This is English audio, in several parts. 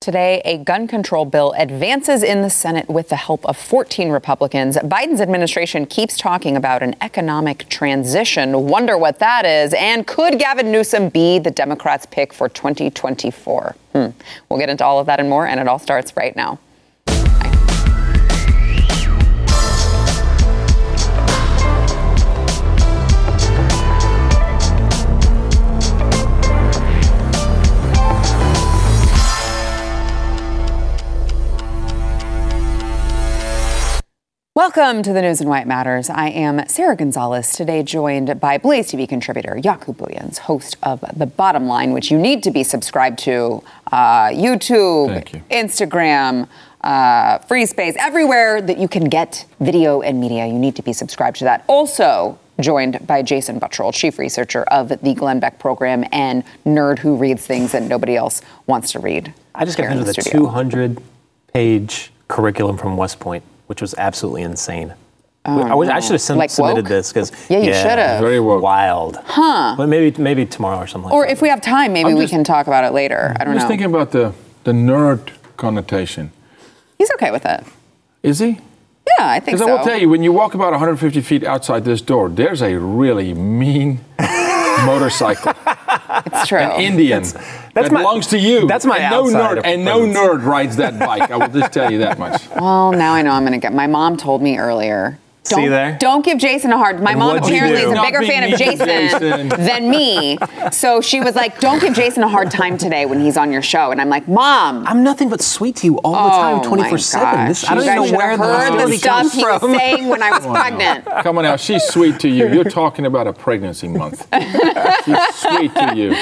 Today, a gun control bill advances in the Senate with the help of 14 Republicans. Biden's administration keeps talking about an economic transition. Wonder what that is. And could Gavin Newsom be the Democrats' pick for 2024? Hmm. We'll get into all of that and more, and it all starts right now. Welcome to the News and Why It Matters. I am Sarah Gonzalez, today joined by Blaze TV contributor Jaco Booyens, host of The Bottom Line, which you need to be subscribed to uh, YouTube, you. Instagram, uh, Free Space, everywhere that you can get video and media. You need to be subscribed to that. Also, joined by Jason Buttrill, chief researcher of the Glenn Beck program and nerd who reads things that nobody else wants to read. I just got into the, the 200 page curriculum from West Point which was absolutely insane. Oh, I, no. I, should have like submitted woke? this because yeah, you yeah, should have. Very woke. wild. Huh? But maybe maybe tomorrow or something. or like if we have time, maybe we can talk about it later. I don't I'm know. Just thinking about the the nerd connotation. He's okay with it. Is he? Yeah, I think so. Because I will tell you, when you walk about 150 feet outside this door, there's a really mean motorcycle. It's true. An Indian. That's, that's that my, belongs to you. That's my and no nerd and no nerd rides that bike. I will just tell you that much. Well, now I know I'm going to get. My mom told me earlier don't, See there? Don't give Jason a hard. My and mom apparently is a bigger fan of Jason, Jason, than me. So she was like, "Don't give Jason a hard time today when he's on your show." And I'm like, "Mom, I'm nothing but sweet to you all the time, 24 seven. I don't even know where heard the stuff he was saying when I was pregnant." Come on now, she's sweet to you. You're talking about a pregnancy month. she's sweet to you.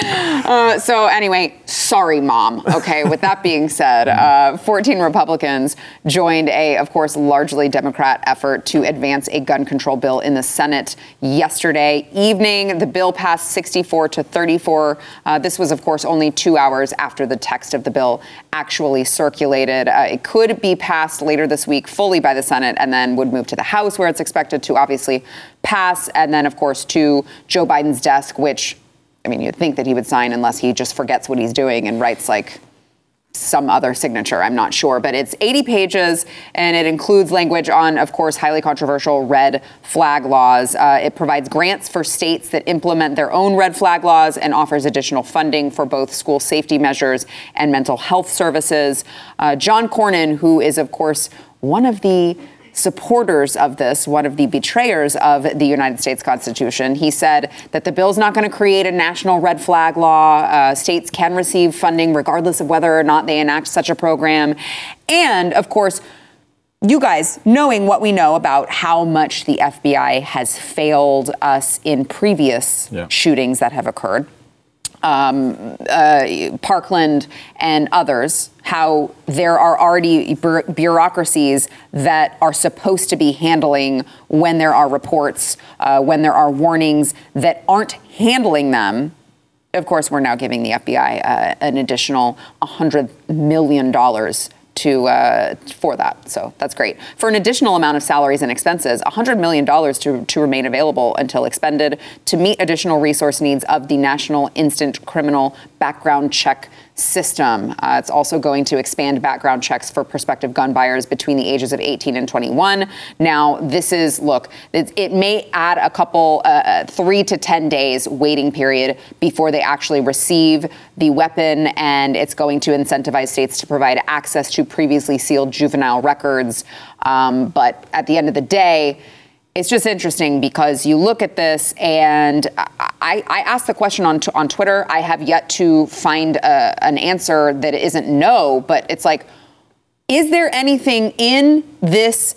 Uh, so anyway, sorry, mom. Okay. With that being said, uh, 14 Republicans joined a, of course, largely Democrat effort to advance advance a gun control bill in the Senate yesterday evening. The bill passed 64 to 34. Uh, this was, of course, only two hours after the text of the bill actually circulated. Uh, it could be passed later this week fully by the Senate and then would move to the House, where it's expected to obviously pass, and then, of course, to Joe Biden's desk, which I mean, you'd think that he would sign unless he just forgets what he's doing and writes like some other signature. I'm not sure, but it's 80 pages and it includes language on, of course, highly controversial red flag laws. Uh, it provides grants for states that implement their own red flag laws and offers additional funding for both school safety measures and mental health services. Uh, John Cornyn, who is, of course, one of the supporters of this, one of the betrayers of the United States Constitution. He said that the bill is not going to create a national red flag law. Uh, states can receive funding regardless of whether or not they enact such a program. And of course, you guys, knowing what we know about how much the FBI has failed us in previous yeah. shootings that have occurred, um, uh, Parkland and others, how there are already bureaucracies that are supposed to be handling when there are reports, uh, when there are warnings that aren't handling them. Of course, we're now giving the FBI uh, an additional $100 million to uh, for that. So that's great. For an additional amount of salaries and expenses, $100 million to, to remain available until expended to meet additional resource needs of the National Instant Criminal Background Check system. Uh, it's also going to expand background checks for prospective gun buyers between the ages of 18 and 21. Now, this is, look, it, it may add a couple, uh, uh three to 10 days waiting period before they actually receive the weapon, and it's going to incentivize states to provide access to previously sealed juvenile records. Um, but at the end of the day, it's just interesting because you look at this, and I, I asked the question on on Twitter. I have yet to find a, an answer that isn't no, but it's like, is there anything in this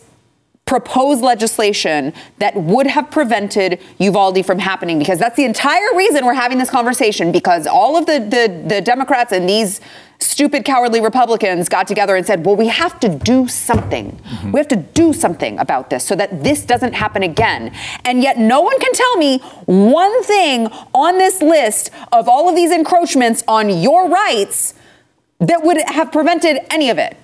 proposed legislation that would have prevented Uvalde from happening because that's the entire reason we're having this conversation because all of the the, the Democrats and these stupid cowardly Republicans got together and said, "Well, we have to do something. Mm-hmm. We have to do something about this so that this doesn't happen again." And yet no one can tell me one thing on this list of all of these encroachments on your rights that would have prevented any of it.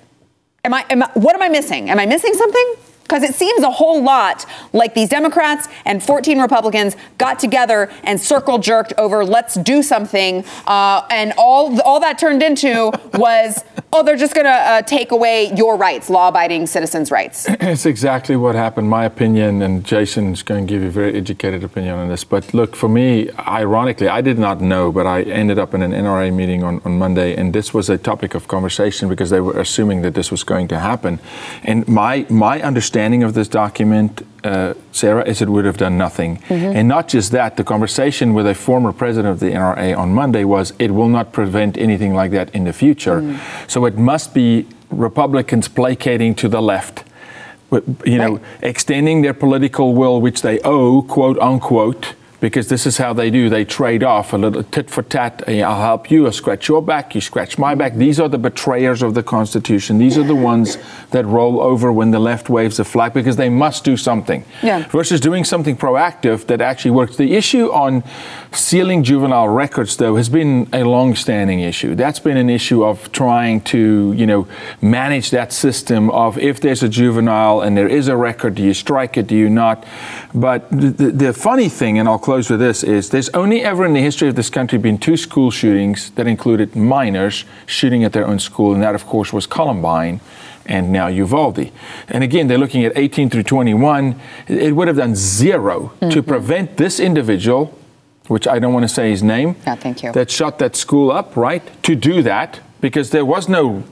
Am I, am I what am I missing? Am I missing something? Because it seems a whole lot like these Democrats and 14 Republicans got together and circle jerked over let's do something. Uh, and all, all that turned into was, oh, they're just going to uh, take away your rights, law abiding citizens' rights. It's exactly what happened. My opinion, and Jason's going to give you a very educated opinion on this. But look, for me, ironically, I did not know, but I ended up in an NRA meeting on, on Monday, and this was a topic of conversation because they were assuming that this was going to happen. And my, my understanding of this document, uh, Sarah, is it would have done nothing. Mm-hmm. And not just that, the conversation with a former president of the NRA on Monday was it will not prevent anything like that in the future. Mm. So it must be Republicans placating to the left you know, right. extending their political will, which they owe, quote unquote, because this is how they do. They trade off a little tit for tat. I'll help you. I'll scratch your back. You scratch my back. These are the betrayers of the Constitution. These are the ones that roll over when the left waves a flag because they must do something. Yeah. Versus doing something proactive that actually works. The issue on sealing juvenile records, though, has been a long-standing issue. That's been an issue of trying to, you know, manage that system of if there's a juvenile and there is a record, do you strike it? Do you not? But the, the funny thing, and I'll close with this, is there's only ever in the history of this country been two school shootings that included minors shooting at their own school, and that, of course, was Columbine and now Uvalde. And again, they're looking at 18 through 21. It would have done 0 mm-hmm. to prevent this individual, which I don't want to say his name, yeah, thank you. that shot that school up, right? To do that because there was no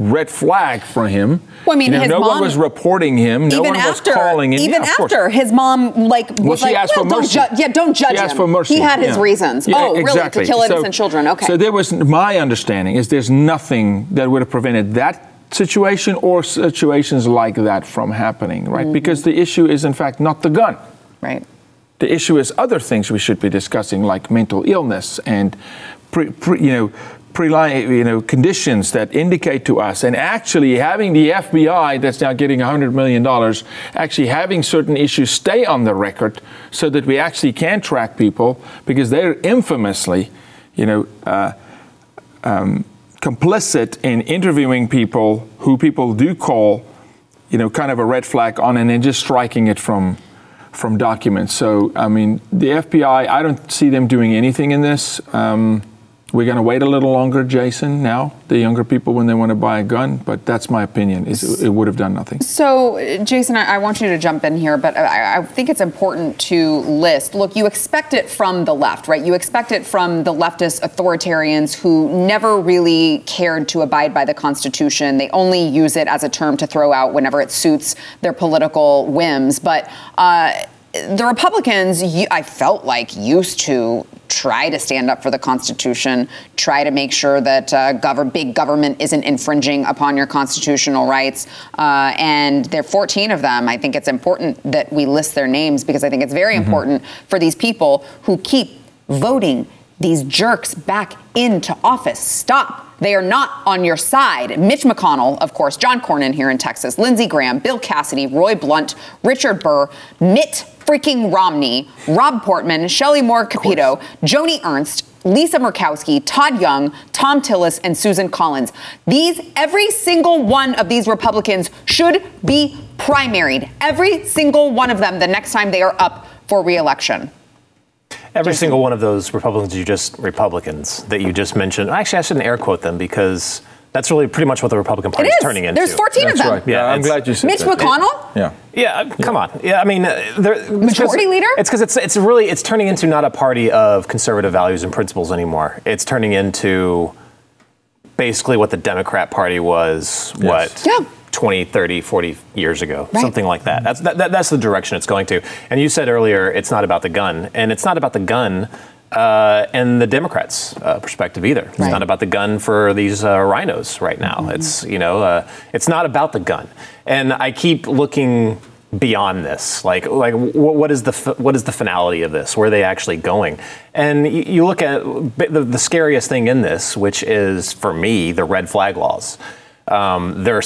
red flag for him. Well, I mean, you know, no mom, one was reporting him. No one after, was calling him. Even yeah, after his mom, like, well, was she like, asked well, for don't mercy. Ju- yeah, don't judge she him. for mercy. He had his yeah. reasons. Yeah, oh, exactly. really? To kill innocent so, children? Okay. So there was my understanding is there's nothing that would have prevented that situation or situations like that from happening, right? Mm-hmm. Because the issue is in fact not the gun. Right. The issue is other things we should be discussing, like mental illness and, pre, pre, you know, you know, conditions that indicate to us, and actually having the FBI that's now getting $100 million, actually having certain issues stay on the record so that we actually can track people because they're infamously, you know, uh, um, complicit in interviewing people who people do call, you know, kind of a red flag on and then just striking it from from documents. So, I mean, the FBI, I don't see them doing anything in this. Um, we're going to wait a little longer, Jason, now, the younger people, when they want to buy a gun, but that's my opinion, is it would have done nothing. So, Jason, I, I want you to jump in here, but I, I, think it's important to list, look, you expect it from the left, right? You expect it from the leftist authoritarians who never really cared to abide by the Constitution. They only use it as a term to throw out whenever it suits their political whims. But uh, the Republicans, I felt like, used to try to stand up for the Constitution, try to make sure that uh, gov- big government isn't infringing upon your constitutional rights. Uh, and there are 14 of them. I think it's important that we list their names because I think it's very mm-hmm. important for these people who keep voting these jerks back into office. Stop. They are not on your side. Mitch McConnell, of course, John Cornyn here in Texas, Lindsey Graham, Bill Cassidy, Roy Blunt, Richard Burr, Mitt freaking Romney, Rob Portman, Shelley Moore Capito, Joni Ernst, Lisa Murkowski, Todd Young, Thom Tillis, and Susan Collins. These, every single one of these Republicans should be primaried. Every single one of them the next time they are up for reelection. Every Jason. single one of those Republicans you just Republicans that you just mentioned. Actually, I shouldn't air quote them because that's really pretty much what the Republican Party is. is. turning into. There's 14 That's of them. Right. Yeah, I'm glad you said that. Mitch that. McConnell. Yeah. Yeah, yeah. come on. Yeah, I mean, uh, majority leader. It's because it's it's really it's turning into not a party of conservative values and principles anymore. It's turning into basically what the Democrat Party was. Yes. What? Yeah. 20, 30, 40 years ago, right. something like that. That's that, that, that's the direction it's going to. And you said earlier, it's not about the gun, and it's not about the gun uh, and the Democrats' uh, perspective either. It's right. not about the gun for these uh, RINOs right now. Mm-hmm. It's you know, uh, it's not about the gun. And I keep looking beyond this. Like like what is the what is the finality of this? Where are they actually going? And you, you look at the, the scariest thing in this, which is for me the red flag laws. Um, they're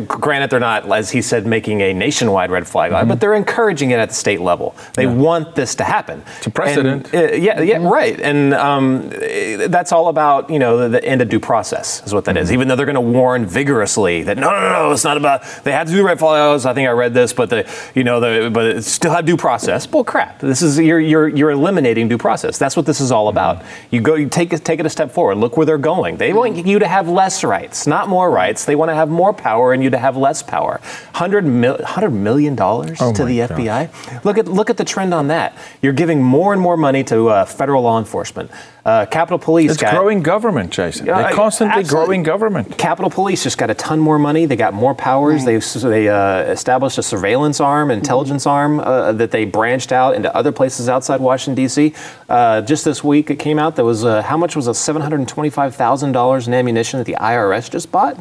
granted they're not, as he said, making a nationwide red flag, law, but they're encouraging it at the state level. They want this to happen. It's a precedent. And, uh, yeah, yeah, right. And um, eh, that's all about you know the, the end of due process is what that is. Even though they're going to warn vigorously that no, no, no, it's not about. They had to do red flag laws. I think I read this, but the you know the but it still have due process. Bull crap. This is you're you're you're eliminating due process. That's what this is all about. You go, you take it take it a step forward. Look where they're going. They want you to have less rights, not more rights. They want to have more power and you to have less power. Hundred mil, hundred million dollars Oh to the gosh. FBI. Look at look at the trend on that. You're giving more and more money to uh, federal law enforcement. Uh, Capitol Police It's got growing government, Jason. Yeah, They're constantly absolutely. growing government. Capitol Police just got a ton more money. They got more powers. They they uh, established a surveillance arm, intelligence arm uh, that they branched out into other places outside Washington D.C. Uh, just this week, it came out that was uh, how much was a seven hundred twenty-five thousand dollars in ammunition that the IRS just bought.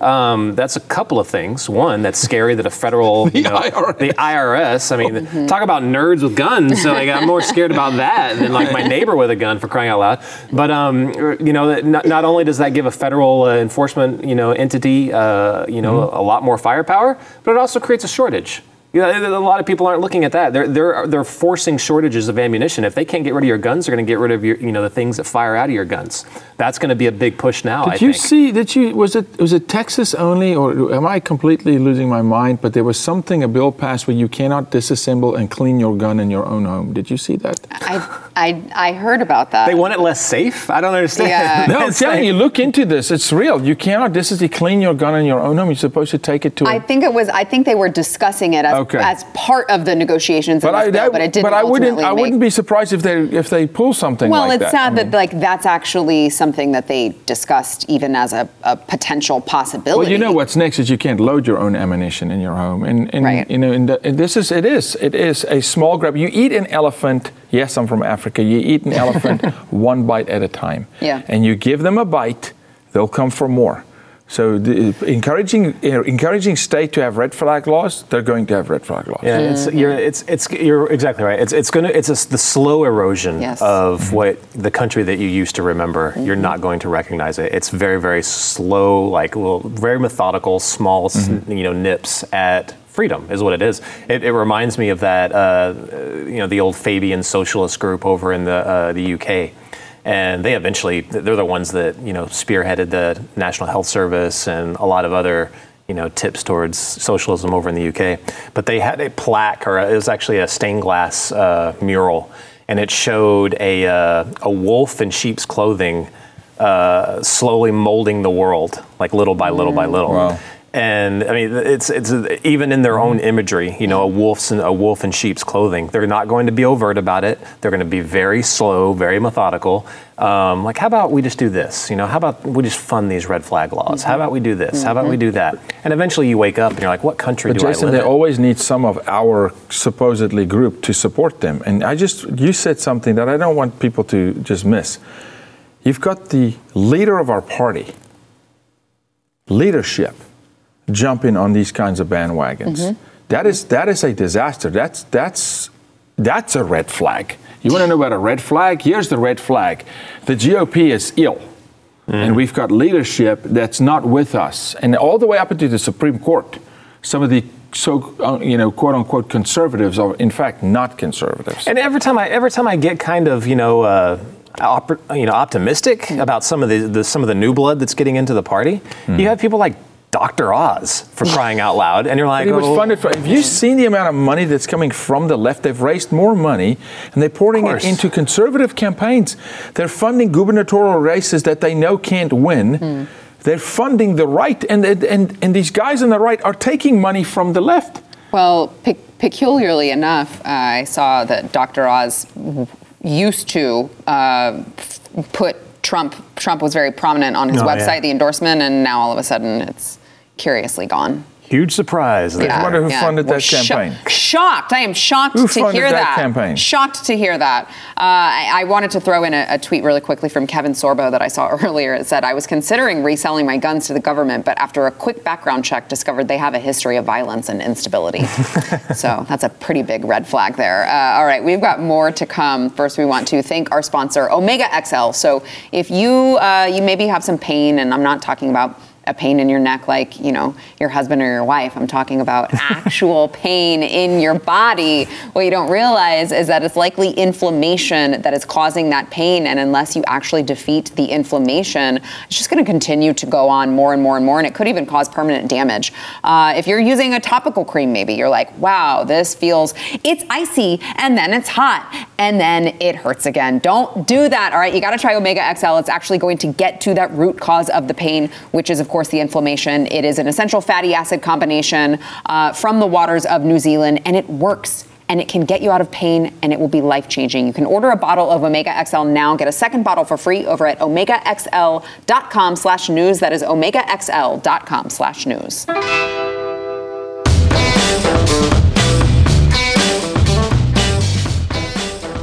Um, that's a couple of things. One, that's scary that a federal, you know, IRS. the IRS. I mean, talk about nerds with guns. So like, I'm more scared about that than like my neighbor with a gun for crying out loud. But um, you know, not, not only does that give a federal uh, enforcement, you know, entity, uh, you know, a lot more firepower, but it also creates a shortage. You know, a lot of people aren't looking at that. They're they're they're forcing shortages of ammunition. If they can't get rid of your guns, they're going to get rid of your, you know, the things that fire out of your guns. That's going to be a big push now. I Did you think. see? Did you? Was it? Was it Texas only, or am I completely losing my mind? But there was something a bill passed where you cannot disassemble and clean your gun in your own home. Did you see that? I, I, I heard about that. They want it less safe. I don't understand. Yeah. No, I'm telling like- you, look into this. It's real. You cannot disassemble, clean your gun in your own home. You're supposed to take it to. I a, think it was. I think they were discussing it as, Okay. as part of the negotiations. but I, bill, that- but it didn't. but I wouldn't. ultimately I wouldn't be surprised if they if they pull something Well, like it's that. I sad that like that's actually something that they discussed even as a, a potential possibility. Well, you know what's next is you can't load your own ammunition in your home, and, and Right. you know, and, the, and this is it is it is a small grab. You eat an elephant. Yes, I'm from Africa. You eat an elephant one bite at a time. Yeah. And you give them a bite, they'll come for more. So the, encouraging uh, encouraging state to have red flag laws, they're going to have red flag laws. Yeah, it's you're mm-hmm. it's it's you're exactly right. It's it's gonna it's a, the slow erosion Yes. of mm-hmm. what the country that you used to remember. You're mm-hmm. not going to recognize it. It's very very slow, like little, very methodical, small, s you know, nips at freedom is what it is. It, it reminds me of that, uh, you know, the old Fabian socialist group over in the uh, the UK. And they eventually, they're the ones that, you know, spearheaded the National Health Service and a lot of other, you know, tips towards socialism over in the UK. But they had a plaque, or it was actually a stained glass uh, mural, and it showed a, uh, a wolf in sheep's clothing uh, slowly molding the world, like little by little by little. Wow. And I mean, it's it's even in their own imagery. You know, a wolf's in, a wolf in sheep's clothing. They're not going to be overt about it. They're going to be very slow, very methodical. Um, like, how about we just do this? You know, how about we just fund these red flag laws? How about we do this? How about we do that? And eventually, you wake up and you're like, what country But do Jason, I they live in? They always need some of our supposedly group to support them. And I just, you said something that I don't want people to just miss. You've got the leader of our party, leadership, jumping on these kinds of bandwagons. That is that is a disaster. That's that's that's a red flag. You want to know about a red flag? Here's the red flag. The GOP is ill. And we've got leadership that's not with us. And all the way up into the Supreme Court, some of the so uh, you know quote unquote conservatives are in fact not conservatives. And every time I every time I get kind of you know uh, op- you know optimistic about some of the, the some of the new blood that's getting into the party, Hmm. you have people like Dr. Oz for crying out loud, and you're like, It was oh, funded for. Have you seen the amount of money that's coming from the left? They've raised more money, and they're pouring it into conservative campaigns. They're funding gubernatorial races that they know can't win. They're funding the right, and, and and these guys on the right are taking money from the left. Well, pe- peculiarly enough, uh, I saw that Dr. Oz used to uh, put Trump. Trump was very prominent on his Oh, website, yeah. the endorsement, and now all of a sudden it's curiously gone. huge surprise. there. I wonder who funded Well, that sho- campaign. shocked. I am shocked Who to funded hear that that. campaign? Shocked to hear that. Uh, I, I wanted to throw in a, a tweet really quickly from Kevin Sorbo that I saw earlier. It said, I was considering reselling my guns to the government, but after a quick background check, discovered they have a history of violence and instability. so that's a pretty big red flag there. Uh, all right, we've got more to come. First, we want to thank our sponsor, Omega XL. So if you uh, you maybe have some pain, and I'm not talking about a pain in your neck like, you know, your husband or your wife. I'm talking about actual pain in your body. What you don't realize is that it's likely inflammation that is causing that pain. And unless you actually defeat the inflammation, it's just going to continue to go on more and more and more. And it could even cause permanent damage. Uh, if you're using a topical cream, maybe you're like, wow, this feels, it's icy and then it's hot and then it hurts again. Don't do that. All right. You got to try Omega XL. It's actually going to get to that root cause of the pain, which is, of course, the inflammation. It is an essential fatty acid combination uh, from the waters of New Zealand, and it works. And it can get you out of pain, and it will be life changing. You can order a bottle of Omega XL now. Get a second bottle for free over at omegaxl.com slash news. That is omegaxl.com/news.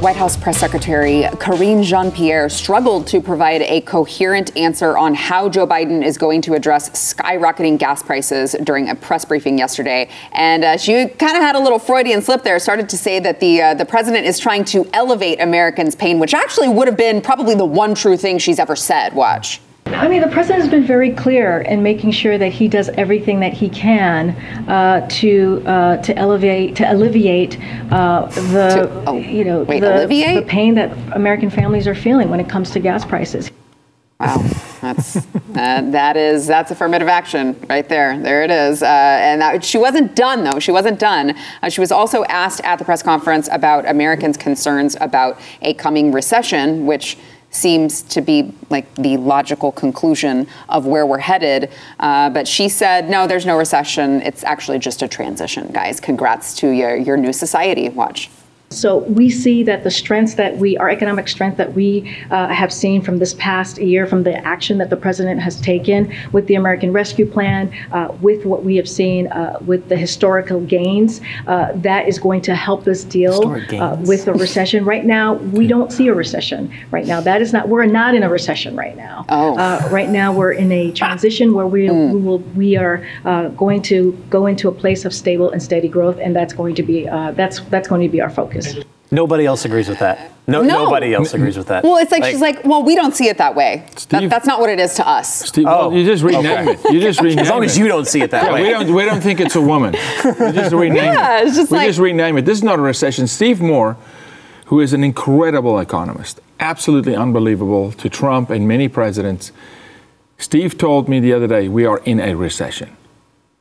White House Press Secretary Karine Jean Pierre struggled to provide a coherent answer on how Joe Biden is going to address skyrocketing gas prices during a press briefing yesterday. And uh, she kind of had a little Freudian slip there, started to say that the, uh, the president is trying to elevate Americans' pain, which actually would have been probably the one true thing she's ever said. Watch. I mean, the president has been very clear in making sure that he does everything that he can uh, to uh, to elevate to alleviate uh, the To- oh, you know wait, the, the pain that American families are feeling when it comes to gas prices. Wow, that's uh, that is that's affirmative action right there. There it is. Uh, and that, she wasn't done though. She wasn't done. Uh, she was also asked at the press conference about Americans' concerns about a coming recession, which seems to be like the logical conclusion of where we're headed. Uh, but she said, no, there's no recession. It's actually just a transition, guys. Congrats to your your new society. Watch. So we see that the strengths that we, our economic strength that we uh, have seen from this past year, from the action that the president has taken with the American Rescue Plan, uh, with what we have seen uh, with the historical gains, uh, that is going to help us deal uh, with the recession. Right now, we don't see a recession. Right now, that is not. We're not in a recession right now. Oh. Uh, right now, we're in a transition where we, Hmm. we will we are uh, going to go into a place of stable and steady growth, and that's going to be uh, that's that's going to be our focus. Nobody else agrees with that. No, No. nobody else agrees with that. Well, it's like, she's like, well, we don't see it that way. That, Steve- that's not what it is to us. Steve, well, Oh, you just rename okay. it. You just rename as long it. as you don't see it that Yeah, way. we don't. We don't think it's a woman. We just rename Yeah, it. it's just we like- just rename it. This is not a recession. Steve Moore, who is an incredible economist, absolutely unbelievable to Trump and many presidents. Steve told me the other day we are in a recession.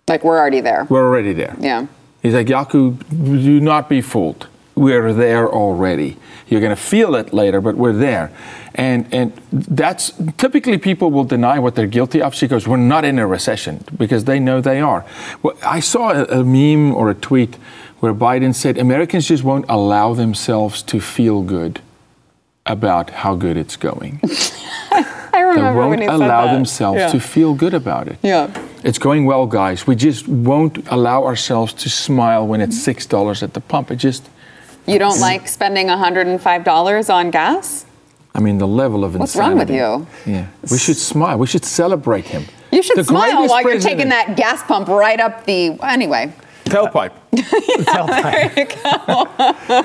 Like we're already there. We're already there. Yeah. He's like, Jaco, do not be fooled. We're there already. You're going to feel it later, but we're there. And, and that's typically people will deny what they're guilty of. She goes, We're not in a recession because they know they are. Well, I saw a, a meme or a tweet where Biden said Americans just won't allow themselves to feel good about how good it's going. I They remember won't when he said allow that. themselves Yeah. to feel good about it. Yeah. It's going well, guys. We just won't allow ourselves to smile when it's six dollars at the pump. It just, You don't like spending $105 on gas? I mean, the level of insanity. What's wrong with you? Yeah, we should smile. We should celebrate him. You should The smile while you're taking that gas pump right up the. Anyway. Tailpipe.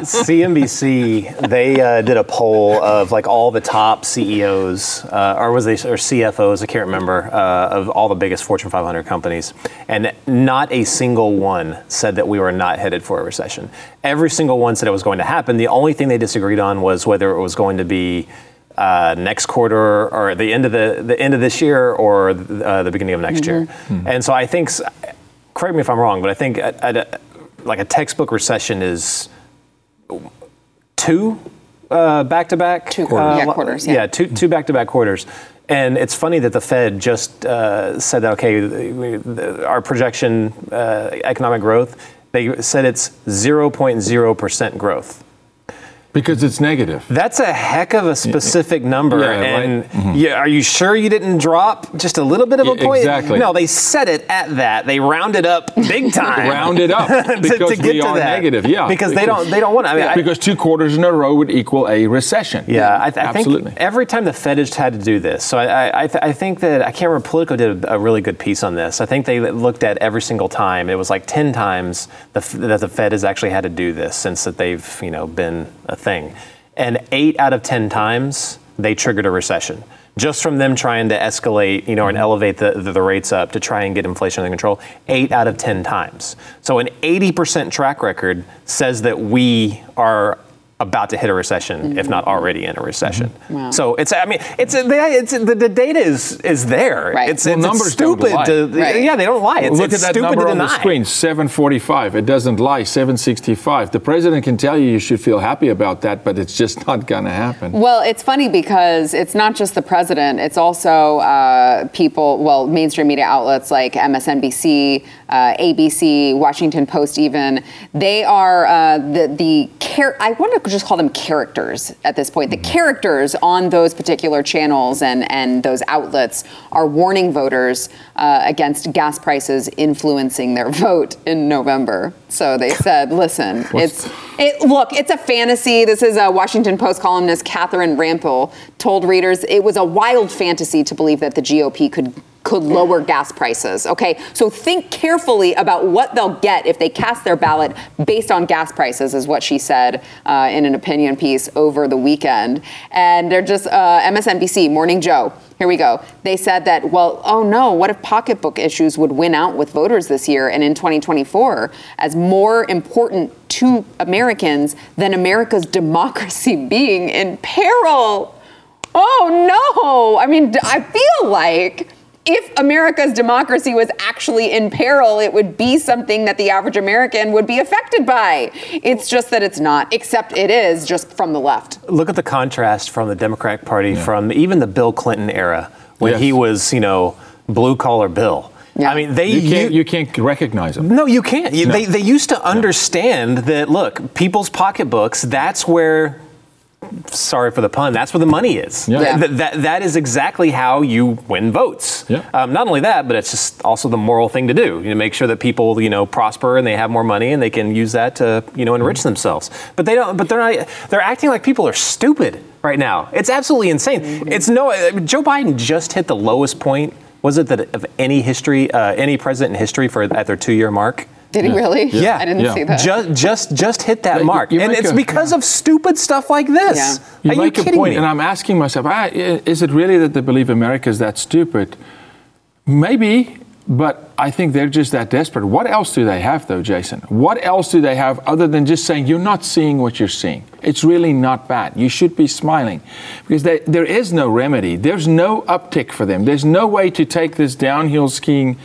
CNBC they uh, did a poll of like all the top CEOs uh, or was they or CFOs I can't remember uh, of all the biggest Fortune 500 companies and not a single one said that we were not headed for a recession. Every single one said it was going to happen. The only thing they disagreed on was whether it was going to be uh, next quarter or the end of the the end of this year or uh, the beginning of next year. And so I think. S- Correct me if I'm wrong, but I think at, at a, like a textbook recession is two uh, back-to-back Two quarters. Yeah, quarters, yeah. two two back-to-back quarters. And it's funny that the Fed just uh, said that okay, we- the- our projection uh, economic growth. They said it's 0.0 percent growth. Because it's negative. That's a heck of a specific number. Yeah, right. and mm-hmm. yeah, are you sure you didn't drop just a little bit of a Yeah, point? exactly. No, they set it at that. They rounded up big time. Round it up to- because to get we to are that. negative. Yeah, because they don't they don't want. I mean, I- because two quarters in a row would equal a recession. yeah, I, I absolutely. think every time the Fed has had to do this, so I, I, I, th- I think that I can't remember. Politico did a, a really good piece on this. I think they looked at every single time. It was like ten times the, f- that the Fed has actually had to do this since that they've you know been a thing, and eight out of ten times they triggered a recession. Just from them trying to escalate, you know, and mm-hmm. elevate the, the, the, rates up to try and get inflation under control, eight out of 10 times. So an 80% track record says that we are about to hit a recession, mm-hmm. if not already in a recession. Mm-hmm. Wow. So it's, I mean, it's, it's the, the data is is there. Right. It's, well, it's, numbers stupid. Don't lie. To, right. Yeah, they don't lie. It's, Look it's at that number on the screen, 745. It doesn't lie, 765. The president can tell you you should feel happy about that, but it's just not going to happen. Well, it's funny because it's not just the president. It's also uh, people, well, mainstream media outlets like MSNBC, uh, ABC, Washington Post, even. They are uh, the the care. I want to just call them characters at this point. The mm-hmm. characters on those particular channels and and those outlets are warning voters uh, against gas prices influencing their vote in November. So they said, listen, it's it, look, it's a fantasy. This is a Washington Post columnist Catherine Rampell told readers it was a wild fantasy to believe that the GOP could could lower gas prices. Okay, so think carefully about what they'll get if they cast their ballot based on gas prices, is what she said uh, in an opinion piece over the weekend. And they're just uh, MSNBC, Morning Joe. Here we go. They said that, well, oh no, what if pocketbook issues would win out with voters this year and in 2024 as more important to Americans than America's democracy being in peril? Oh no! I mean, I feel like if America's democracy was actually in peril, it would be something that the average American would be affected by. It's just that it's not, except it is just from the left. Look at the contrast from the Democratic Party yeah. from even the Bill Clinton era when yes. he was, you know, blue collar Bill. Yeah. I mean, they you can't, you, you can't recognize them. No, you can't. You, no. They, they used to understand no. that. Look, people's pocketbooks. That's where sorry for the pun, that's where the money is. Yeah. yeah. That, that, that is exactly how you win votes. Yeah. Um, not only that, but it's just also the moral thing to do. You know, make sure that people, you know, prosper and they have more money and they can use that to, you know, enrich mm-hmm. themselves. But they don't, but they're not, they're acting like people are stupid right now. It's absolutely insane. Mm-hmm. It's no, Joe Biden just hit the lowest point, was it that of any history, uh, any president in history for at their two year mark? Did he really? Yeah. I didn't yeah. see that. Just, just, just hit that mark. You, you and it's a, because yeah. of stupid stuff like this. Yeah. You Are make you a point, me? and I'm asking myself, ah, is it really that they believe America is that stupid? Maybe, but I think they're just that desperate. What else do they have, though, Jason? What else do they have other than just saying, you're not seeing what you're seeing? It's really not bad. You should be smiling. Because they, there is no remedy. There's no uptick for them. There's no way to take this downhill skiing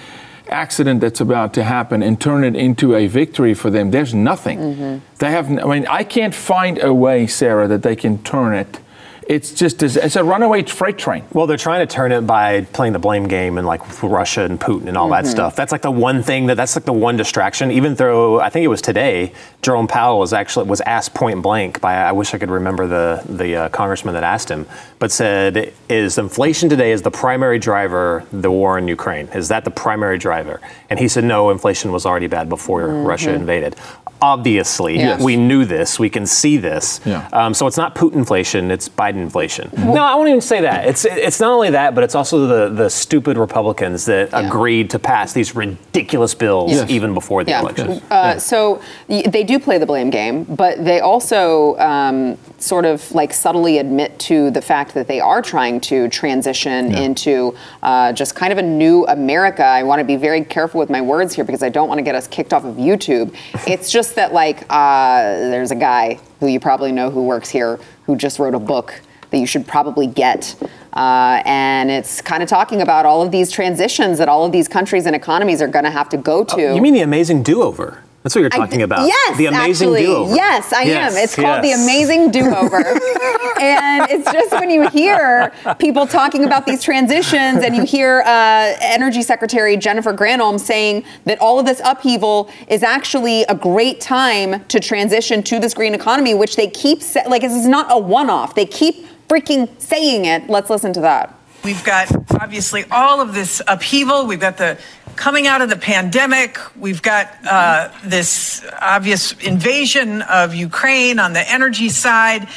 accident that's about to happen and turn it into a victory for them. There's nothing. Mm-hmm. They have. I mean, I can't find a way, Sarah, that they can turn it it's just it's a runaway freight train. Well, they're trying to turn it by playing the blame game and like Russia and Putin and all mm-hmm. that stuff. That's like the one thing that that's like the one distraction. Even though I think it was today, Jerome Powell was actually was asked point blank by I wish I could remember the the uh, congressman that asked him, but said, "Is inflation today is the primary driver the war in Ukraine? Is that the primary driver?" And he said, "No, inflation was already bad before mm-hmm. Russia invaded." Obviously. Yes. We knew this. We can see this. Yeah. Um, so it's not Putin inflation, it's Biden inflation. Mm-hmm. No, I won't even say that. It's it's not only that, but it's also the, the stupid Republicans that yeah. agreed to pass these ridiculous bills yes. even before the yeah. election. Uh, yeah. So they do play the blame game, but they also um, sort of like subtly admit to the fact that they are trying to transition into uh, just kind of a new America. I want to be very careful with my words here because I don't want to get us kicked off of YouTube. It's just that like uh, there's a guy who you probably know who works here who just wrote a book that you should probably get. Uh, and it's kind of talking about all of these transitions that all of these countries and economies are going to have to go to. Oh, you mean the amazing do over? That's what you're talking I, about. Yes, the amazing actually, do-over. Yes, I yes, am. It's called yes. the amazing do-over, and it's just when you hear people talking about these transitions, and you hear uh, Energy Secretary Jennifer Granholm saying that all of this upheaval is actually a great time to transition to this green economy, which they keep sa- like this is not a one-off. They keep freaking saying it. Let's listen to that. We've got obviously all of this upheaval. We've got the coming out of the pandemic. We've got uh, this obvious invasion of Ukraine on the energy side.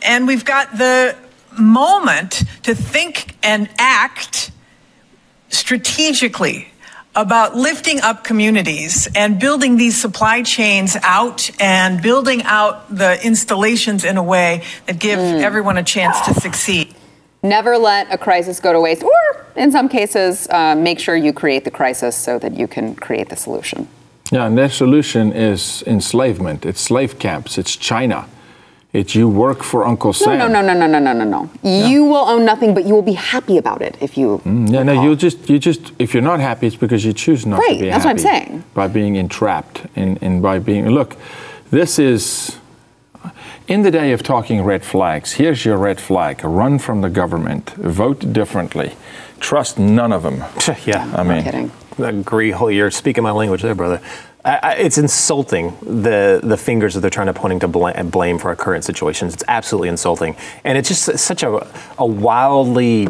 And we've got the moment to think and act strategically about lifting up communities and building these supply chains out and building out the installations in a way that give mm. everyone a chance to succeed. Never let a crisis go to waste, or in some cases, uh, make sure you create the crisis so that you can create the solution. Yeah, and their solution is enslavement. It's slave camps. It's China. It's you work for Uncle Sam. No, no, no, no, no, no, no, no. You will own nothing, but you will be happy about it if you. Mm, Yeah, no, you just, you just, if you're not happy, it's because you choose not Right, to be happy. Right, that's what I'm saying. By being entrapped and, and by being, look, this is, in the day of talking red flags, here's your red flag run from the government, vote differently, trust none of them. yeah. I mean, kidding. agree. whole- You're speaking my language there, brother. I, I, it's insulting the the fingers that they're trying to pointing to blame, blame for our current situations. It's absolutely insulting, and it's just such a a wildly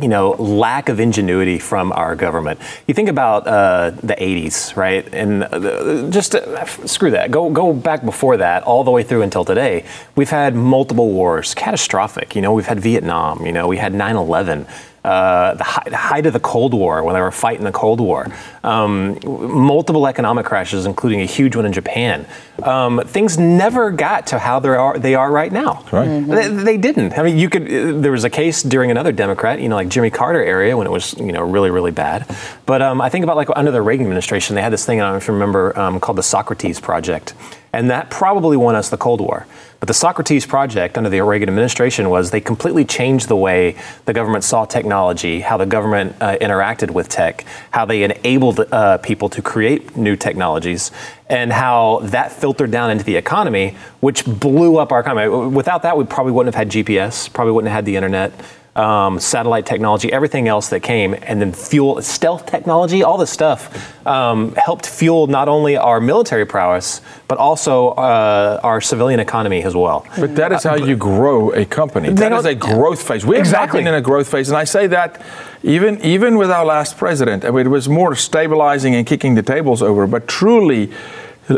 you know lack of ingenuity from our government. You think about uh, the '80s, right? And uh, just uh, screw that. Go go back before that, all the way through until today. We've had multiple wars, catastrophic. You know, we've had Vietnam. You know, we had 9/11 uh, the hei- height of the Cold War, when they were fighting the Cold War, um, multiple economic crashes, including a huge one in Japan. Um, things never got to how they are they are right now. Right. Mhm. They, they didn't. I mean, you could. There was a case during another Democrat, you know, like Jimmy Carter area, when it was you know really really bad. But um, I think about like under the Reagan administration, they had this thing I don't know if you remember um, called the Socrates Project, and that probably won us the Cold War. But the Socrates Project under the Reagan administration was they completely changed the way the government saw technology, how the government uh, interacted with tech, how they enabled uh, people to create new technologies, and how that filtered down into the economy, which blew up our economy. Without that, we probably wouldn't have had GPS, probably wouldn't have had the internet. Um, satellite technology, everything else that came, and then fuel, stealth technology, all this stuff um, helped fuel not only our military prowess, but also uh, our civilian economy as well. But that is how you grow a company. That is a growth phase. We're Exactly. in a growth phase, and I say that even even with our last president, I mean, it was more stabilizing and kicking the tables over, but truly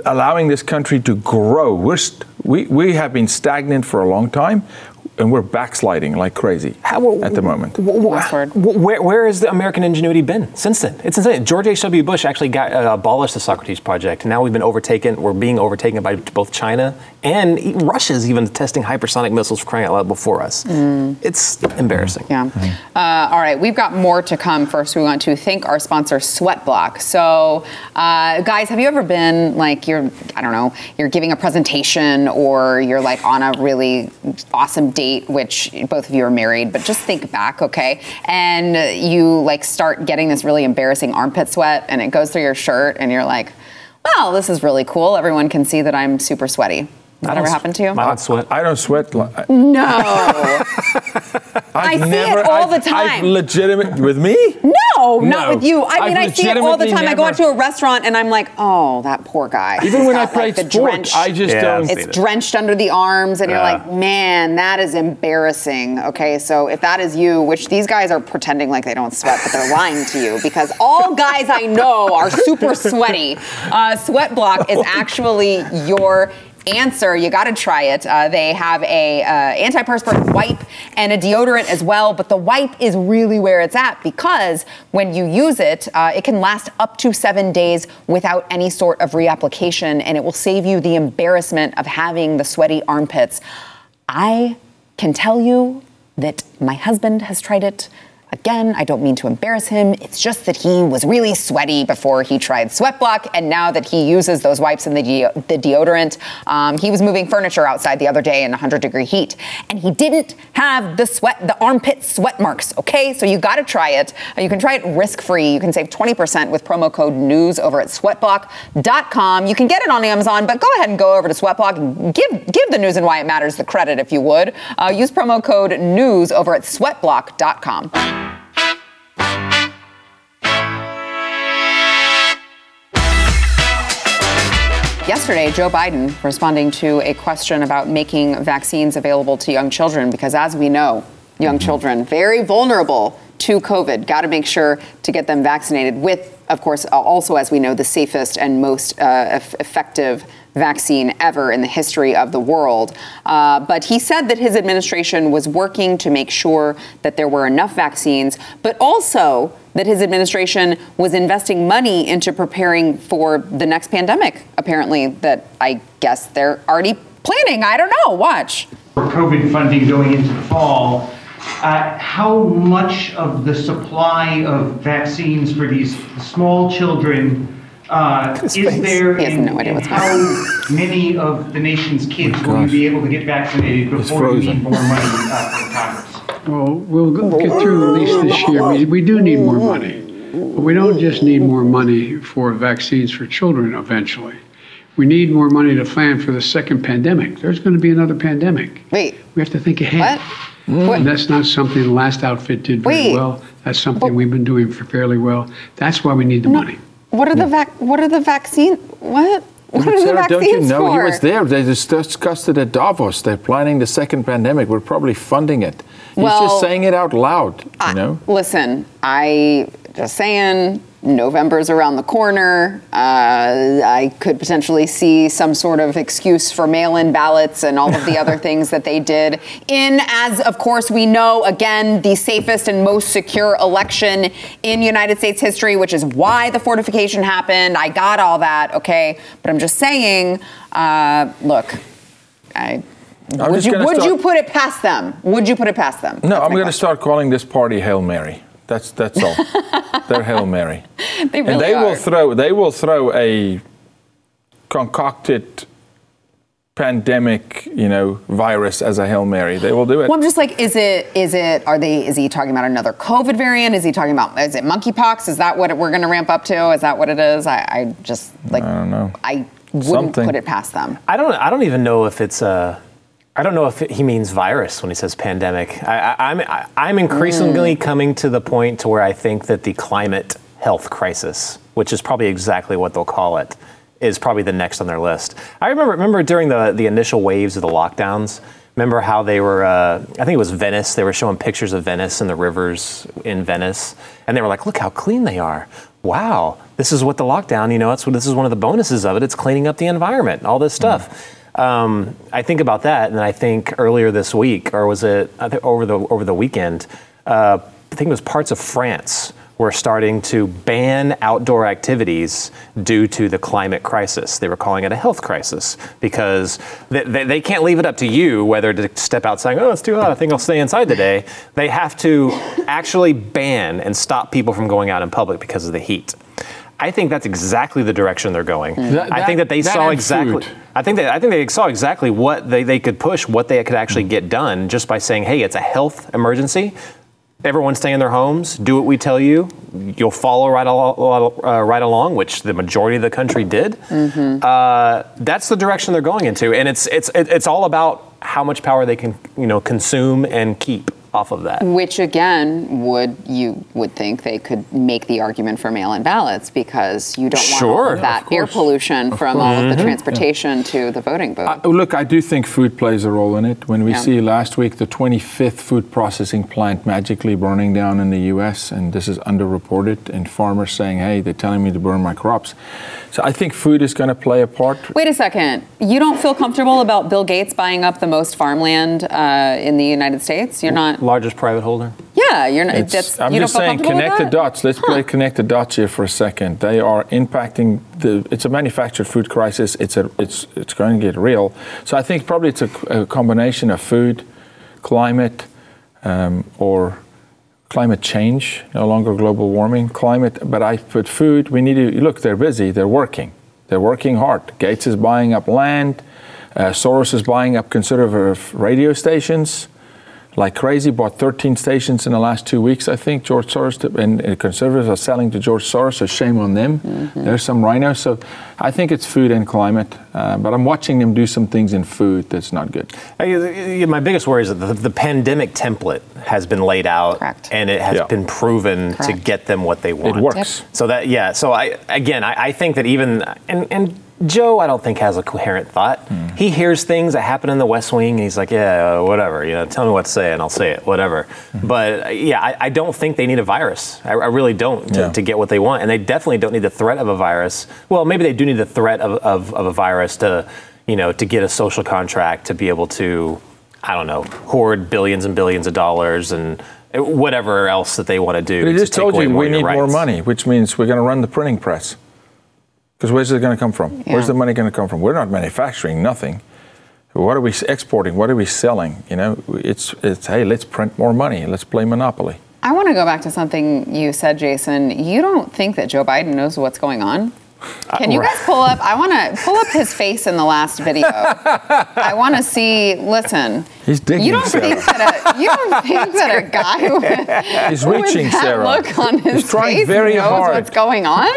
allowing this country to grow. We're st- we we have been stagnant for a long time, and we're backsliding like crazy at the moment. Westward. Wh- Where, where has the American ingenuity been since then? It's insane. George H.W. Bush actually got uh, abolished the Socrates Project, now we've been overtaken. We're being overtaken by both China and Russia's even testing hypersonic missiles for crying out loud before us. It's embarrassing. Yeah. Uh, all right, we've got more to come. First, we want to thank our sponsor, Sweatblock. So, uh, guys, have you ever been like you're, I don't know, you're giving a presentation or you're like on a really awesome date, which both of you are married, but just think back, okay? And you like start getting this really embarrassing armpit sweat and it goes through your shirt and you're like, well, this is really cool. Everyone can see that I'm super sweaty. Has that ever happened to you? I don't sweat. I don't sweat. li- No. I've I see it all the I've- time. I've legitimate with me. No, not No. with you. I mean, I've I see it all the legitimately time. I go out to a restaurant and I'm like, oh, that poor guy. Even He's when I got, played like, the sport, drench- I just Yeah. don't. See it's that. drenched under the arms, and you're Yeah. like, man, that is embarrassing. Okay, so if that is you, which these guys are pretending like they don't sweat, but they're lying to you because all guys I know are super sweaty. Uh, Sweatblock is actually your answer you got to try it. Uh, they have a uh, antiperspirant wipe and a deodorant as well but the wipe is really where it's at because when you use it uh, it can last up to seven days without any sort of reapplication and it will save you the embarrassment of having the sweaty armpits. I can tell you that my husband has tried it Again, I don't mean to embarrass him. It's just that he was really sweaty before he tried Sweatblock, and now that he uses those wipes and the, de- the deodorant, um, he was moving furniture outside the other day in 100 degree heat, and he didn't have the sweat, the armpit sweat marks. Okay, so you got to try it. You can try it risk free. You can save 20% with promo code News over at Sweatblock.com. You can get it on Amazon, but go ahead and go over to Sweatblock and give give the News and Why It Matters the credit if you would. Uh, use promo code News over at Sweatblock.com. Yesterday, Joe Biden responding to a question about making vaccines available to young children, because as we know, young mm-hmm. children very vulnerable to COVID. Got to make sure to get them vaccinated with, of course, also as we know, the safest and most uh, eff- effective vaccine ever in the history of the world. Uh, but he said that his administration was working to make sure that there were enough vaccines, but also that his administration was investing money into preparing for the next pandemic, apparently, that I guess they're already planning. I don't know. Watch. for COVID funding going into the fall. Uh, how much of the supply of vaccines for these small children uh, is there? He has and- no idea what's going How many of the nation's kids Oh, will you be able to get vaccinated before you need more money uh, from Congress? Well, we'll get through at least this year. We, we do need more money. But we don't just need more money for vaccines for children eventually. We need more money to plan for the second pandemic. There's going to be another pandemic. Wait, We have to think ahead. What? Mm. And that's not something the last outfit did very Wait. well. That's something we've been doing fairly well. That's why we need the money. What are the vac? What are the vaccine? What? What are the Sarah, vaccines don't you know for? he was there? They just discussed it at Davos. They're planning the second pandemic. We're probably funding it. He's Well, just saying it out loud. You I- know. Listen, I just saying. November's around the corner. Uh, I could potentially see some sort of excuse for mail-in ballots and all of the other things that they did. In as, of course, we know again the safest and most secure election in United States history, which is why the fortification happened. I got all that, okay. But I'm just saying. Uh, look, I. I'm would you would start- you put it past them? Would you put it past them? No, That's I'm going to start calling this party Hail Mary. That's that's all. They're Hail Mary. They really and they are. will throw they will throw a concocted pandemic, you know, virus as a Hail Mary. They will do it. Well, I'm just like, is it, is it, are they, is he talking about another COVID variant? Is he talking about, is it monkeypox? Is that what we're going to ramp up to? Is that what it is? I, I just, like, I don't know. I wouldn't Something. put it past them. I don't. I don't even know if it's a. I don't know if he means virus when he says pandemic. I, I, I'm I'm increasingly coming to the point to where I think that the climate health crisis, which is probably exactly what they'll call it, is probably the next on their list. I remember remember during the the initial waves of the lockdowns. Remember how they were? Uh, I think it was Venice. They were showing pictures of Venice and the rivers in Venice, and they were like, "Look how clean they are! Wow, this is what the lockdown. You know, that's what this is one of the bonuses of it. It's cleaning up the environment, all this stuff." Um, I think about that, and I think earlier this week, or was it over the over the weekend? Uh, I think it was parts of France were starting to ban outdoor activities due to the climate crisis. They were calling it a health crisis because they, they, they can't leave it up to you whether to step outside. Oh, it's too hot. I think I'll stay inside today. They have to actually ban and stop people from going out in public because of the heat. I think that's exactly the direction they're going. That- I think that they that saw exactly. food. I think that I think they saw exactly what they, they could push, what they could actually get done just by saying, "Hey, it's a health emergency. Everyone stay in their homes. Do what we tell you. You'll follow right, al- uh, right along," which the majority of the country did. Uh, that's the direction they're going into, and it's it's it- it's all about how much power they can you know consume and keep off of that. Which again, would you would think they could make the argument for mail-in ballots because you don't want all Sure. of that Of air course. pollution from all of the transportation to the voting booth. Uh, look, I do think food plays a role in it. When we Yeah. see last week the 25th food processing plant magically burning down in the U.S., and this is underreported, and farmers saying, "Hey, they're telling me to burn my crops," so I think food is going to play a part. Wait a second. You don't feel comfortable about Bill Gates buying up the most farmland uh, in the United States? You're not. Largest private holder. Yeah, you're not. It's- That's, I'm you just don't feel saying, comfortable connect the dots. Let's play connect the dots here for a second. They are impacting the. It's a manufactured food crisis. It's a. It's it's going to get real. So I think probably it's a, a combination of food, climate, um, or climate change. No longer global warming. Climate, but I put food. We need to look. They're busy. They're working. They're working hard. Gates is buying up land. Uh, Soros is buying up conservative radio stations like crazy. Bought 13 stations in the last two weeks, I think. George Soros and uh, conservatives are selling to George Soros, so shame on them. There's some rhinos. So I think it's food and climate, uh, but I'm watching them do some things in food that's not good. I- I- My biggest worry is that the, the pandemic template has been laid out, Correct. and it has Yeah. been proven to get them what they want. It works. So that yeah. So I again, I, I think that even and and Joe, I don't think has a coherent thought. He hears things that happen in the West Wing, and he's like, yeah, whatever. You know, tell me what to say, and I'll say it, whatever. But uh, yeah, I, I don't think they need a virus. I, I really don't to, Yeah. to get what they want, and they definitely don't need the threat of a virus. Well, maybe they do need the threat of, of, of a virus to, you know, to get a social contract to be able to, I don't know, hoard billions and billions of dollars and whatever else that they want to do. But just told you we need more money, which means we're going to run the printing press. Because where's it going to come from? Where's the money going to come from? We're not manufacturing nothing. What are we exporting? What are we selling? You know, it's it's hey, let's print more money. Let's play monopoly. I want to go back to something you said, Jason. You don't think that Joe Biden knows what's going on? Can you guys pull up? I want to pull up his face in the last video. I want to see. Listen, He's digging, You don't Sarah. think that a you don't think that a guy with, He's reaching, with that Sarah. look on his He's trying face very knows hard. what's going on?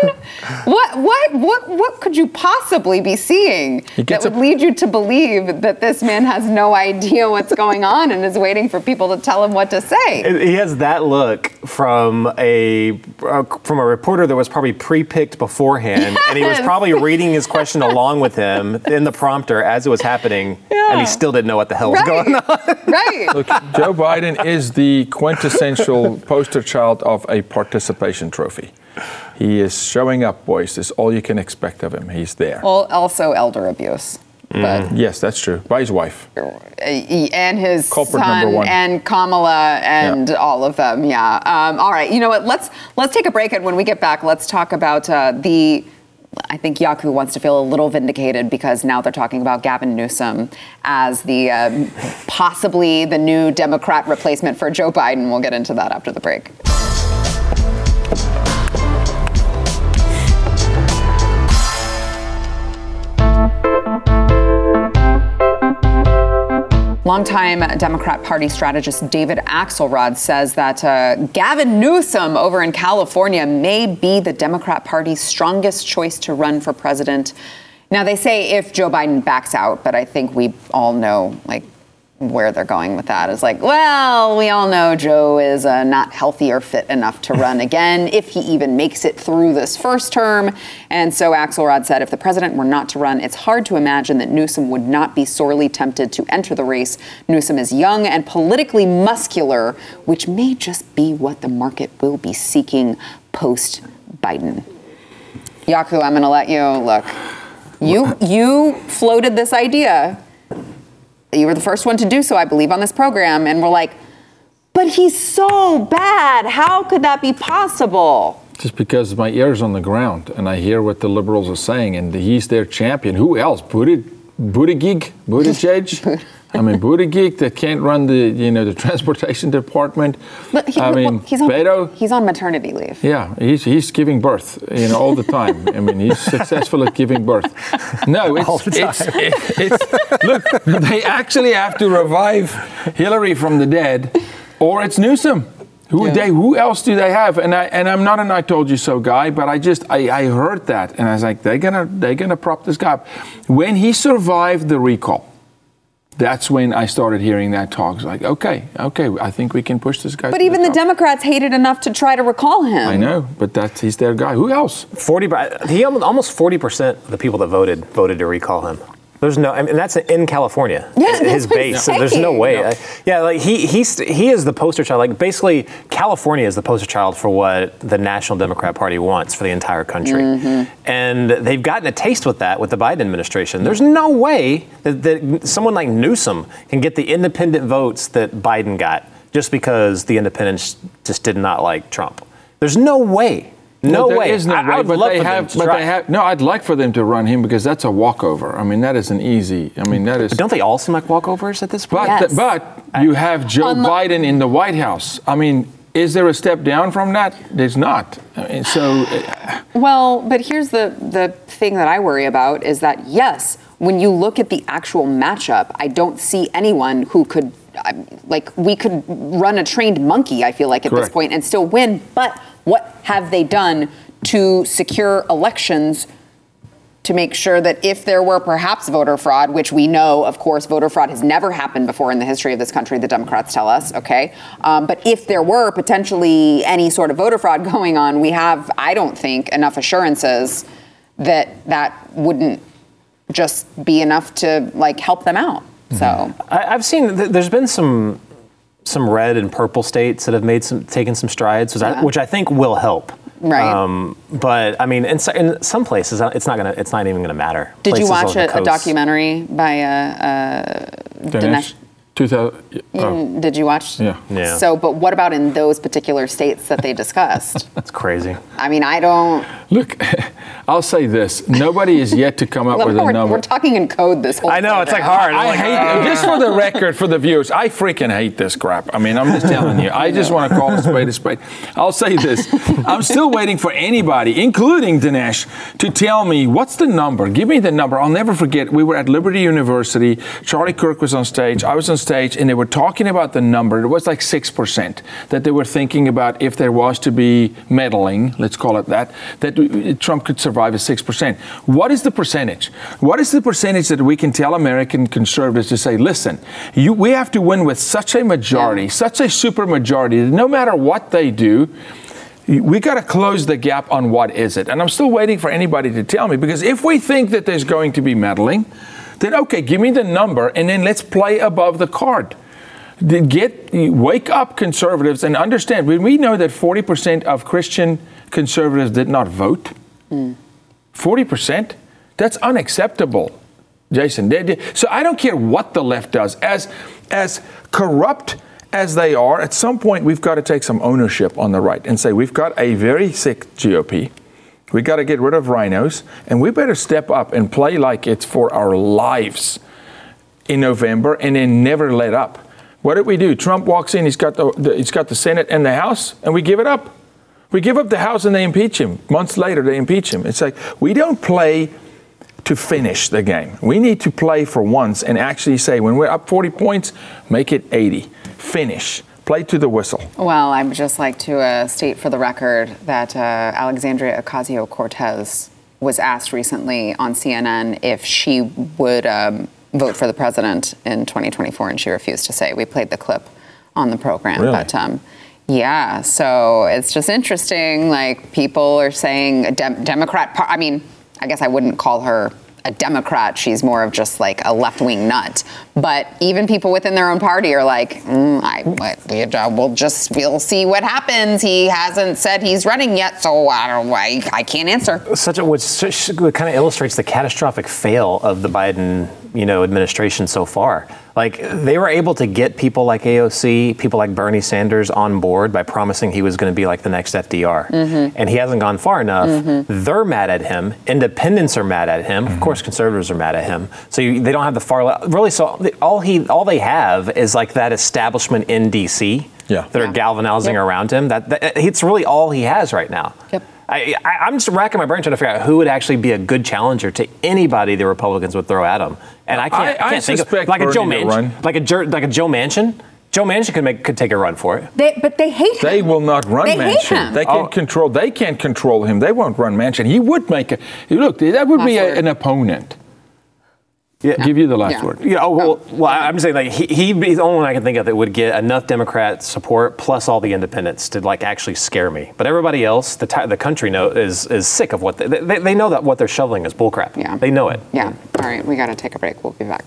what what what what could you possibly be seeing that would a- lead you to believe that this man has no idea what's going on and is waiting for people to tell him what to say? He has that look from a uh, from a reporter that was probably pre-picked beforehand, and he was probably reading his question along with him in the prompter as it was happening, and he still didn't know what the hell was right, going on. right. Look, Joe Biden is the quintessential poster child of a participation trophy. He is showing up, boys. That's all you can expect of him. He's there. Well, also elder abuse. But yes, that's true. By his wife. and his Culprit number son one. and Kamala and Yeah. all of them. Yeah. Um, all right. You know what? Let's let's take a break, and when we get back, let's talk about uh, the. I think Jaco wants to feel a little vindicated because now they're talking about Gavin Newsom as the um, possibly the new Democrat replacement for Joe Biden. We'll get into that after the break. Longtime Democrat Party strategist David Axelrod says that uh, Gavin Newsom over in California may be the Democrat Party's strongest choice to run for president. Now, they say if Joe Biden backs out, but I think we all know, like, where they're going with that is like, well, we all know Joe is uh, not healthy or fit enough to run again, if he even makes it through this first term. And so Axelrod said if the president were not to run, it's hard to imagine that Newsom would not be sorely tempted to enter the race. Newsom is young and politically muscular, which may just be what the market will be seeking post Biden. Jaco, I'm going to let you look. You you floated this idea you were the first one to do so, I believe, on this program. And we're like, but he's so bad. How could that be possible? Just because my ear's on the ground and I hear what the liberals are saying, and he's their champion. Who else? Buttig, Buttigieg, Buttigieg. I mean, Buddha geek that can't run the you know the transportation department. But he- I mean, he's on, Beto. he's on maternity leave. Yeah, he's, he's giving birth, you know, all the time. I mean, he's successful at giving birth. No, it's, the it's, it's, look, they actually have to revive Hillary from the dead, or it's Newsom. Who Yeah. they? Who else do they have? And I and I'm not an "I told you so" guy, but I just I, I heard that, and I was like, they're gonna they're gonna prop this guy up. When he survived the recall, that's when I started hearing that talk. It's like, okay, okay, I think we can push this guy. But to even the top. Democrats hated enough to try to recall him. I know, but that's he's their guy. Who else? Forty, he almost- almost forty percent of the people that voted voted to recall him. There's no, I mean, that's in California. Yeah, his base. So there's no way. No. Yeah, like he he's he is the poster child. Like basically, California is the poster child for what the National Democrat Party wants for the entire country, Mm-hmm. and they've gotten a taste with that with the Biden administration. There's no way that, that someone like Newsom can get the independent votes that Biden got just because the independents just did not like Trump. There's no way. No there way. is no I- I way, would but love they for them to But try. they have. No, I'd like for them to run him because that's a walkover. I mean, that is an easy. I mean, that is. Don't they all seem like walkovers at this point? But Yes. but you have Joe Unli- Biden in the White House. I mean, is there a step down from that? There's not. I mean, so uh, Well, but here's the the thing that I worry about is that yes, when you look at the actual matchup, I don't see anyone who could I- like we could run a trained monkey. I feel like at this point and still win. But what have they done to secure elections? To make sure that if there were perhaps voter fraud, which we know, of course, voter fraud has never happened before in the history of this country, the Democrats tell us, okay? Um, but if there were potentially any sort of voter fraud going on, we have, I don't think, enough assurances that that wouldn't just be enough to like help them out. So I, I've seen th- there's been some some red and purple states that have made some taken some strides, which, I, which I think will help. Right. Um, but I mean, in, in some places, uh, it's not gonna. It's not even gonna matter. did you watch a, a documentary by uh, uh, Dinesh, 2000. Oh, mm, Did you watch? Yeah. Yeah. So, but what about in those particular states that they discussed? That's crazy. I mean, I don't. look, I'll say this: nobody is yet to come up with a we're, number. we're talking in code this whole I know it's like hard. I'm I like, hate oh. just for the record for the viewers. I freaking hate this crap. I mean, I'm just telling you. I just want to call a spade a spade. I'll say this: I'm still waiting for anybody, including Dinesh, to tell me what's the number. Give me the number. I'll never forget. We were at Liberty University. Charlie Kirk was on stage. I was on stage, and they were talking about the number. It was like six percent that they were thinking about if there was to be meddling. Let's call it that. That Trump could survive at six percent. What is the percentage? What is the percentage that we can tell American conservatives to say, listen, you, we have to win with such a majority, such a super majority, that no matter what they do, we got to close the gap on what is it. And I'm still waiting for anybody to tell me because if we think that there's going to be meddling, then okay, give me the number and then let's play above the card. Get wake up conservatives and understand. When we know that 40% of Christian conservatives did not vote, hmm. 40%, that's unacceptable. Jason, so I don't care what the left does. As as corrupt as they are, at some point we've got to take some ownership on the right and say we've got a very sick GOP. We got to get rid of rhinos, and we better step up and play like it's for our lives in November, and then never let up. What did we do? Trump walks in. He's got the, the he's got the Senate and the House, and we give it up. We give up the House and they impeach him. Months later, they impeach him. It's like we don't play to finish the game. We need to play for once and actually say, when we're up 40 points, make it 80. Finish. Play to the whistle. Well, I would just like to uh, state for the record that uh, Alexandria Ocasio Cortez was asked recently on CNN if she would um, vote for the president in 2024, and she refused to say. We played the clip on the program. Really? But um, yeah, so it's just interesting. Like, people are saying dem- Democrat, par- I mean, I guess I wouldn't call her a Democrat. She's more of just like a left wing nut. But even people within their own party are like, mm, I, uh, we'll just we'll see what happens. He hasn't said he's running yet, so I don't. I, I can't answer. such a which kind of illustrates the catastrophic fail of the Biden, you know, administration so far. Like they were able to get people like AOC, people like Bernie Sanders on board by promising he was going to be like the next FDR, mm-hmm. and he hasn't gone far enough. Mm-hmm. They're mad at him. Independents are mad at him. Of mm-hmm. course, conservatives are mad at him. So you, they don't have the far left. Really, so all he all they have is like that establishment in DC. Yeah. That are galvanizing Yep. around him. That, that it's really all he has right now. Yep. I, I, I'm just racking my brain trying to figure out who would actually be a good challenger to anybody the Republicans would throw at him. And I can't, I- I can't think of suspect like a Joe Bernie Manchin, like a Jer- like a Joe Manchin. Joe Manchin could make could take a run for it. They, but they hate him. They will not run They hate Manchin. him. They can't Oh. control. They can't control him. They won't run Manchin. He would make a look. That would be a, an opponent. Yeah. Give you the last Yeah. word. Yeah, oh, well, oh. well, I'm saying, like, he, he'd be the only one I can think of that would get enough Democrat support plus all the independents to, like, actually scare me. But everybody else, the, ti the country know, is, is sick of what they, they, they know that what they're shoveling is bullcrap. Yeah. They know it. Yeah. All right, we got to take a break. We'll be back.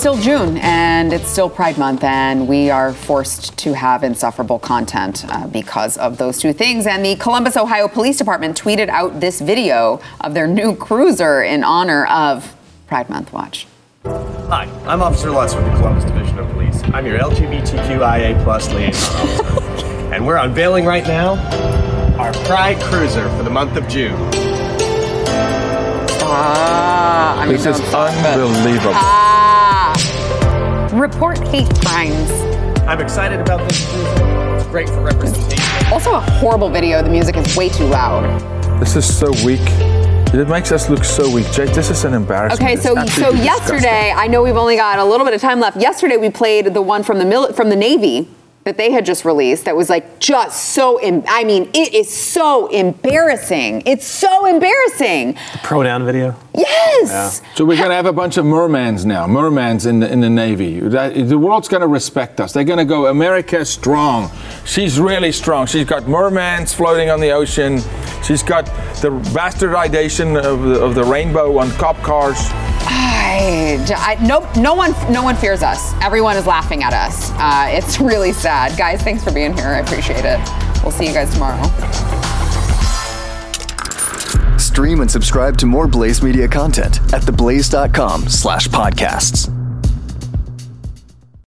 Still June and it's still Pride Month, and we are forced to have insufferable content uh, because of those two things. And the Columbus, Ohio Police Department tweeted out this video of their new cruiser in honor of Pride Month. Watch. Hi, I'm Officer Lutz with the Columbus Division of Police. I'm your LGBTQIA plus liaison officer. and we're unveiling right now our Pride Cruiser for the month of June. Ah, I mean, This is don't stop it. unbelievable. Ah, report hate crimes. I'm excited about this. It's great for representation. Also, a horrible video. The music is way too loud. This is so weak. It makes us look so weak, Jake. This is an embarrassment. Okay, so so absolutely yesterday, I know we've only got a little bit of time left. Yesterday, we played the one from the mil- from the Navy that they had just released. That was like just so. Em- I mean, it is so embarrassing. It's so embarrassing. Pro down video. Yes. So we're going to have a bunch of mermans now, mermans in the, in the Navy. The world's going to respect us. They're going to go, America strong. She's really strong. She's got mermans floating on the ocean. She's got the bastardization of the, of the rainbow on cop cars. I, I, no, no one, no one fears us. Everyone is laughing at us. Uh, it's really sad, guys. Thanks for being here. I appreciate it. We'll see you guys tomorrow. Stream and subscribe to more Blaze Media content at theblaze.com slash podcasts.